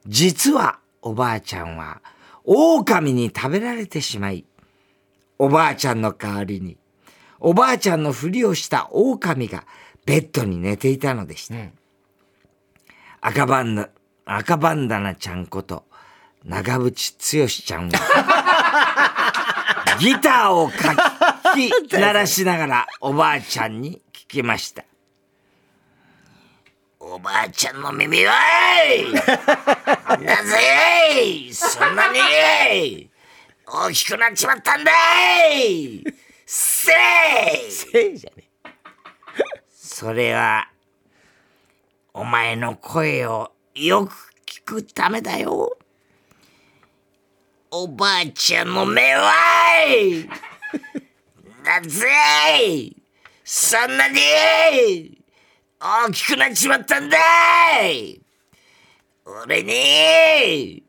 実はおばあちゃんは、狼に食べられてしまい、おばあちゃんの代わりに、おばあちゃんのふりをした狼がベッドに寝ていたのでした。うん、赤バンダ、赤バンダナちゃんこと、長渕剛ちゃんは、[LAUGHS] ギターをかき鳴らしながらおばあちゃんに聞きました。おばあちゃんの耳はなぜそんなに大きくなっちまったんだい！せい！せいじゃねそれは、お前の声をよく聞くためだよ。おばあちゃんの目はいだぜそんなに!大きくなっちまったんだ俺に!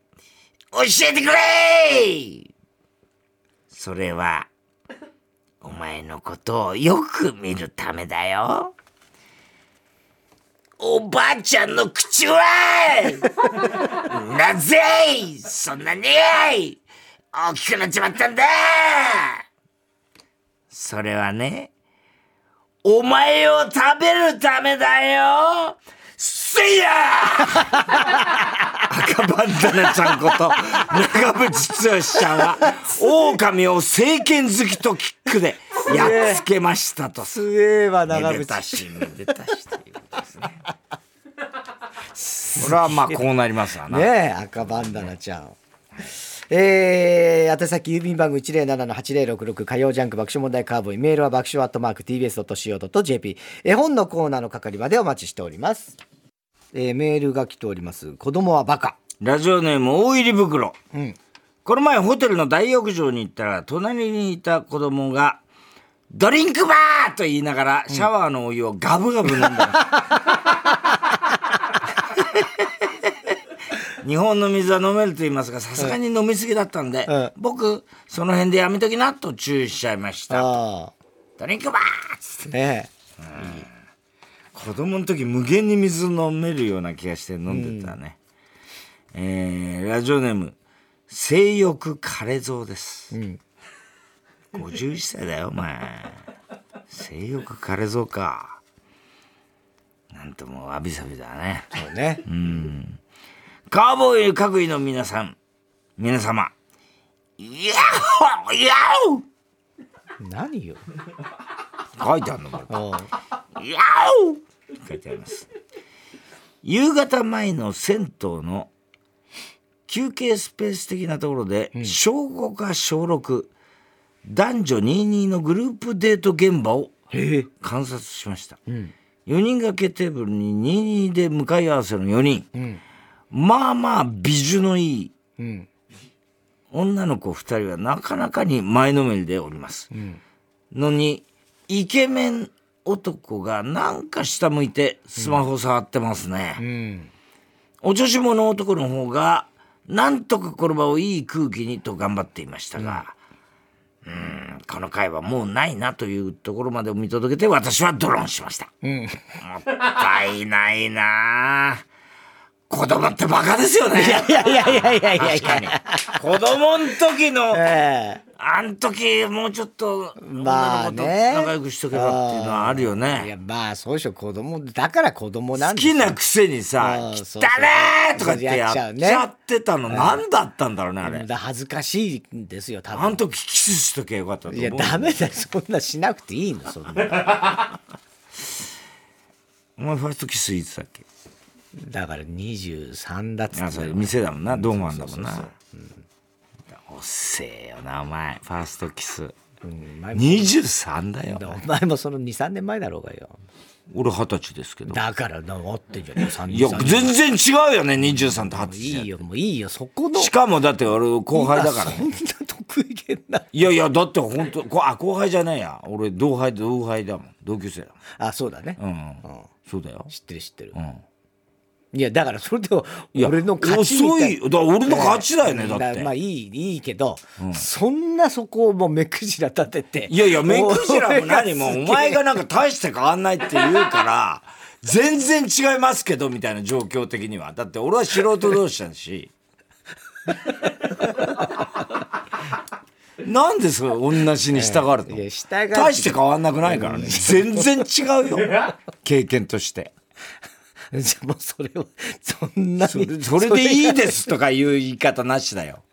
教えてくれ!それは、お前のことをよく見るためだよ。おばあちゃんの口は! [LAUGHS] なぜそんなに!大きくなっちまったんだ!それはね、お前を食べるためだよ。せいや！[LAUGHS] 赤バンダナちゃんこと長渕剛ちゃんは狼を政権好きとキックでやっつけましたと。すげえわ長渕。めでたしめでたしというですね。[LAUGHS] これはまあこうなりますわな。ねえ赤バンダナちゃんえー、宛先郵便番号107-8066火曜ジャンク爆笑問題カーボイメールは爆笑アットマーク TBS.CO.JP 絵本のコーナーの係までお待ちしております。えー、メールが来ております。子供はバカ。ラジオネーム大入り袋、うん、この前ホテルの大浴場に行ったら隣にいた子供がドリンクバーと言いながらシャワーのお湯をガブガブ飲んだ、[LAUGHS] 日本の水は飲めると言いますがさすがに飲みすぎだったんで、うん僕その辺でやめときなと注意しちゃいました。あドリンクバーっつって。あね子供の時無限に水飲めるような気がして飲んでたね、えーラジオネーム性欲枯れ蔵です、51歳だよお前。性欲枯れ蔵か。なんともわびさびだね。そうねカーボーイ各位の皆さん。皆様。いやっほいやっ何よ。ほ書いてあるのもう。んやお書いてあります。夕方前の銭湯の休憩スペース的なところで、小5か小6男女22のグループデート現場を観察しました、4人掛けテーブルに22で向かい合わせの4人、まあまあ美女のいいうん。女の子2人はなかなかに前のめりでおります、のにイケメン男がなんか下向いてスマホ触ってますね、うん。お調子者男の方がなんとかこの場をいい空気にと頑張っていましたが、うーん、この回はもうないなというところまでを見届けて私はドローンしました。うん。もったいないなあ子供ってバカですよね。いやいやいやいやいやいや。子供の時の、ええあん時もうちょっとまあ女の子とね仲良くしとけばっていうのはあるよいね。やまあそうでしょ子供だから子供なん好きなくせにさあ「汚ねー!」とかってややっっちちゃってたの何だったんだろうねあれ。だ恥ずかしいんですよ多分あん時キスしときゃよかったと思う。いやダメだよそんなしなくていいのそんな [LAUGHS] お前ファーストキスいつだっけ？だから23だっつって店だもんなドーマンだもんな。おっせえよなお前。ファーストキス。うん前も。23だよ。お前。もその23年前だろうがよ。俺二十歳ですけど。だからなおってんじゃねえ3いや全然違うよね23と二十歳いいよもういいよそこの。しかもだって俺後輩だから。ねそんな得意げな。いやいやだって本当こあ後輩じゃないや。俺同輩同輩だもん。同級生だあそうだね、もん。うん、そうだよ。知ってる知ってる、んいやだからそれで俺の勝ちみ遅たい。い。だ俺の勝ちだよねだって。まあいいいいけど、そんなそこをもう目くじら立てて。いやいや目くじらも何もお前がなんか大して変わんないって言うから全然違いますけどみたいな状況的には。だって俺は素人同士だし。[LAUGHS] なんでそれ同じに従うのいや従う大して変わんなくないからね。全然違うよ。[LAUGHS] 経験として [LAUGHS] じゃあもうそれをそんなにそれそれでいいですとかいう言い方なしだよ。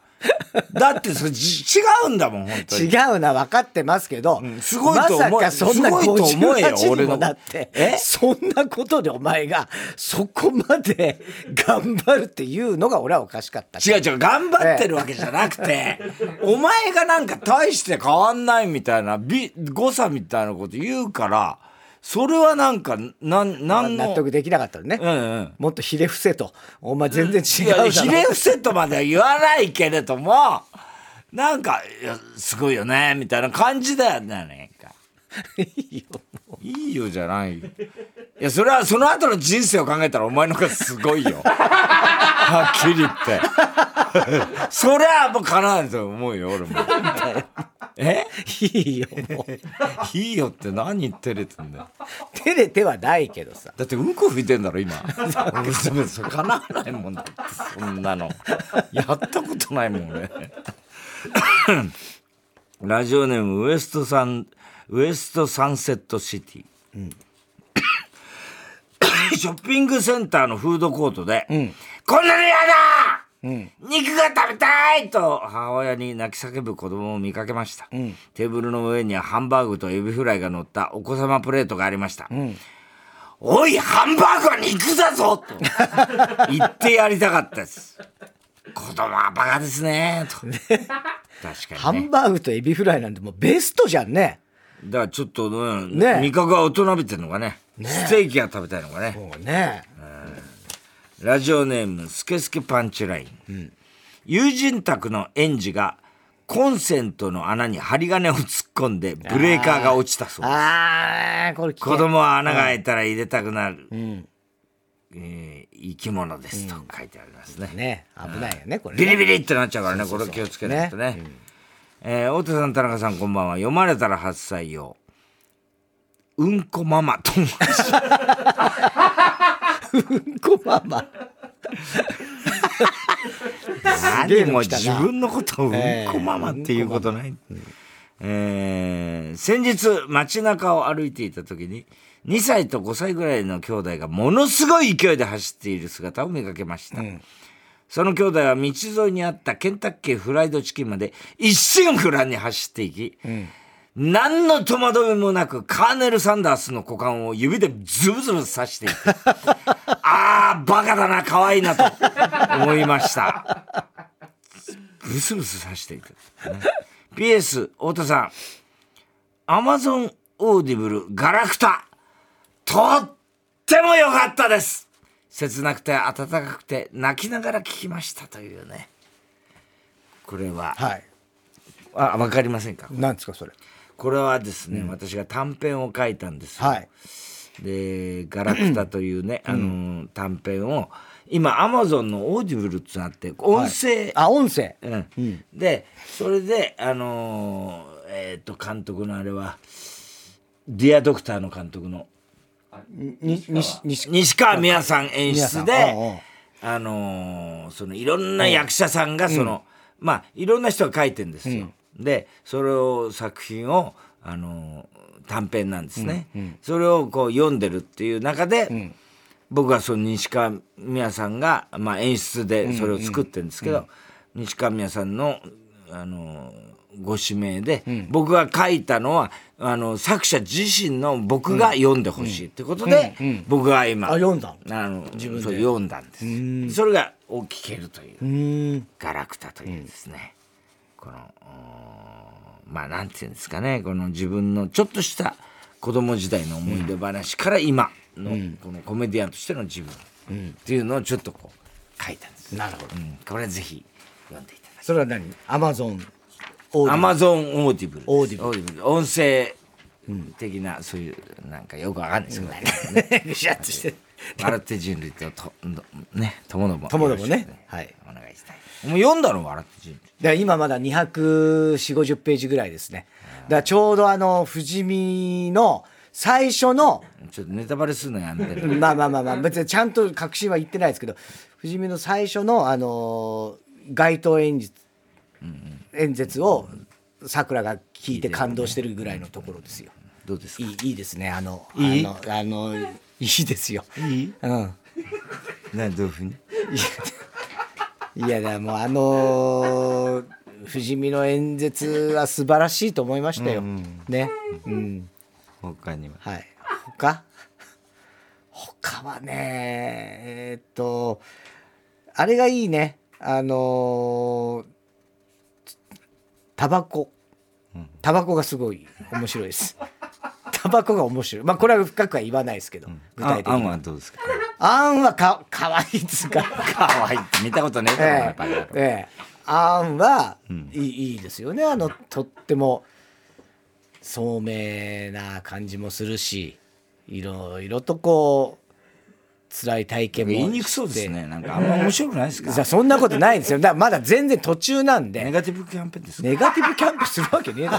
だってそれじ違うんだもん本当に。違うな分かってますけど、すごいと思えまさかそんなすごいと思えよ58俺のにもなってえ？そんなことでお前がそこまで頑張るっていうのが俺はおかしかった。違う違う頑張ってるわけじゃなくて、[LAUGHS] お前がなんか大して変わんないみたいな美誤差みたいなこと言うからそれはなんかなんなんの納得できなかったのね、うんうん。もっとひれ伏せと。お前全然違いうやだろ。ヒレフセットまでは言わないけれどもなんかすごいよねみたいな感じだよねなんか。いいよいいよじゃない。いやそれはその後の人生を考えたらお前の方がすごいよ。[LAUGHS] はっきり言って。そりゃもうかなわないと思うよ俺もえ？[LAUGHS] いいよ。もういいよって何照れてんだよ。照れてはないけどさ。だってうんこ拭いてんだろ今。俺それかなわないもんだってそんなの。やったことないもん俺。[LAUGHS] ラジオネームウエストサンウエストサンセットシティ、ショッピングセンターのフードコートで、こんなのやだ肉が食べたいと母親に泣き叫ぶ子供を見かけました、テーブルの上にはハンバーグとエビフライが乗ったお子様プレートがありました、おいハンバーグは肉だぞと。[LAUGHS] 言ってやりたかったです。子供はバカですねと。確かにね。ハンバーグとエビフライなんてもうベストじゃんね。だからちょっと、うんね。味覚が大人びてるのかね。ステーキが食べたいのかね。もうねラジオネームスケスケパンチライン、友人宅の園児がコンセントの穴に針金を突っ込んでブレーカーが落ちたそうです。ああ子供は穴が開いたら入れたくなる、えー生き物ですと書いてありますね、ね危ないよねこれビねリビリってなっちゃうからねこれ気をつけないとね。えー大手さん田中さんこんばんは。読まれたら8歳ようんこママと [LAUGHS] うんこママ何も自分のことをうんええこママっていうことない、えー先日街中を歩いていた時に2歳と5歳ぐらいの兄弟がものすごい勢いで走っている姿を見かけました、その兄弟は道沿いにあったケンタッキーフライドチキンまで一心不乱に走っていき、何の戸惑いもなくカーネル・サンダースの股間を指でズブズブ刺していく。[LAUGHS] ああ、バカだな、可愛いなと思いました。ブスブス刺していく。ね PS、太田さん。アマゾンオーディブルガラクタ。とっても良かったです。切なくて温かくて泣きながら聞きましたというね。これは、はいあ、わかりませんか？なんですかそれこれはですね、私が短編を書いたんですよ。はい。で「ガラクタ」というね、あの短編を今アマゾンのオーディブルってなって音声、あ音声。うん。でそれであのーえっ、と監督のあれは「ディアドクター」の監督の西西川美和さん演出美であのーそのいろんな役者さんがその、まあいろんな人が書いてんですよ。でそれを作品をあのー短編なんですね、それをこう読んでるっていう中で、僕はその西川美也さんが、まあ、演出でそれを作ってるんですけど、西川美也さんのあのご指名で、僕が書いたのはあの作者自身の僕が読んでほしいってことで、僕が今あ読んだあのそう読んだんです。それがを聞けるといううガラクタというですね、このまあなんていうんですかね。この自分のちょっとした子供時代の思い出話から今のこのコメディアンとしての自分っていうのをちょっとこう書いたんです、なるほど。うん、これぜひ読んでいただきそれは何？アマゾンオーディアマゾンオーディブルオーディブルル音声的なそういうなんかよくわかんないですけどね、[LAUGHS] ぐしゃっとして [LAUGHS] 笑って人類ととねともどもともどもね。はい。お願いしたい。もう読んだの？笑って人類。だ今まだ24050ページぐらいですね。だからちょうどあの富士見の最初のちょっとネタバレするのやめて。まあまあまあまあ別にちゃんと確信は言ってないですけど富士見の最初のあのー街頭演説演説をさくらが聞いて感動してるぐらいのところですよ。どうですか？いいいいですね。あのいい？あのあのいいですよ。いい？うん。何どういうふうに？いやだもうあのー、富士見の演説は素晴らしいと思いましたよ。ね。うん。他には？はい。他？他はね、えーっと、あれがいいね。あのータバコ。タバコがすごい面白いです。タバコが面白い。まあこれは深くは言わないですけど、具体的あんに。はどうですか？あんはかかわいいっつうか。かわいいって見たことねえだろお前バカ野郎ええ。あんはいい,、いいですよね。あのとっても聡明な感じもするしいろいろとこう辛い体験も言いにくそうですね。なんかあんま面白くないですか？じゃそんなことないですよ。だからまだ全然途中なんで。ネガティブキャンペーンですか？ネガティブキャンプするわけねえだろ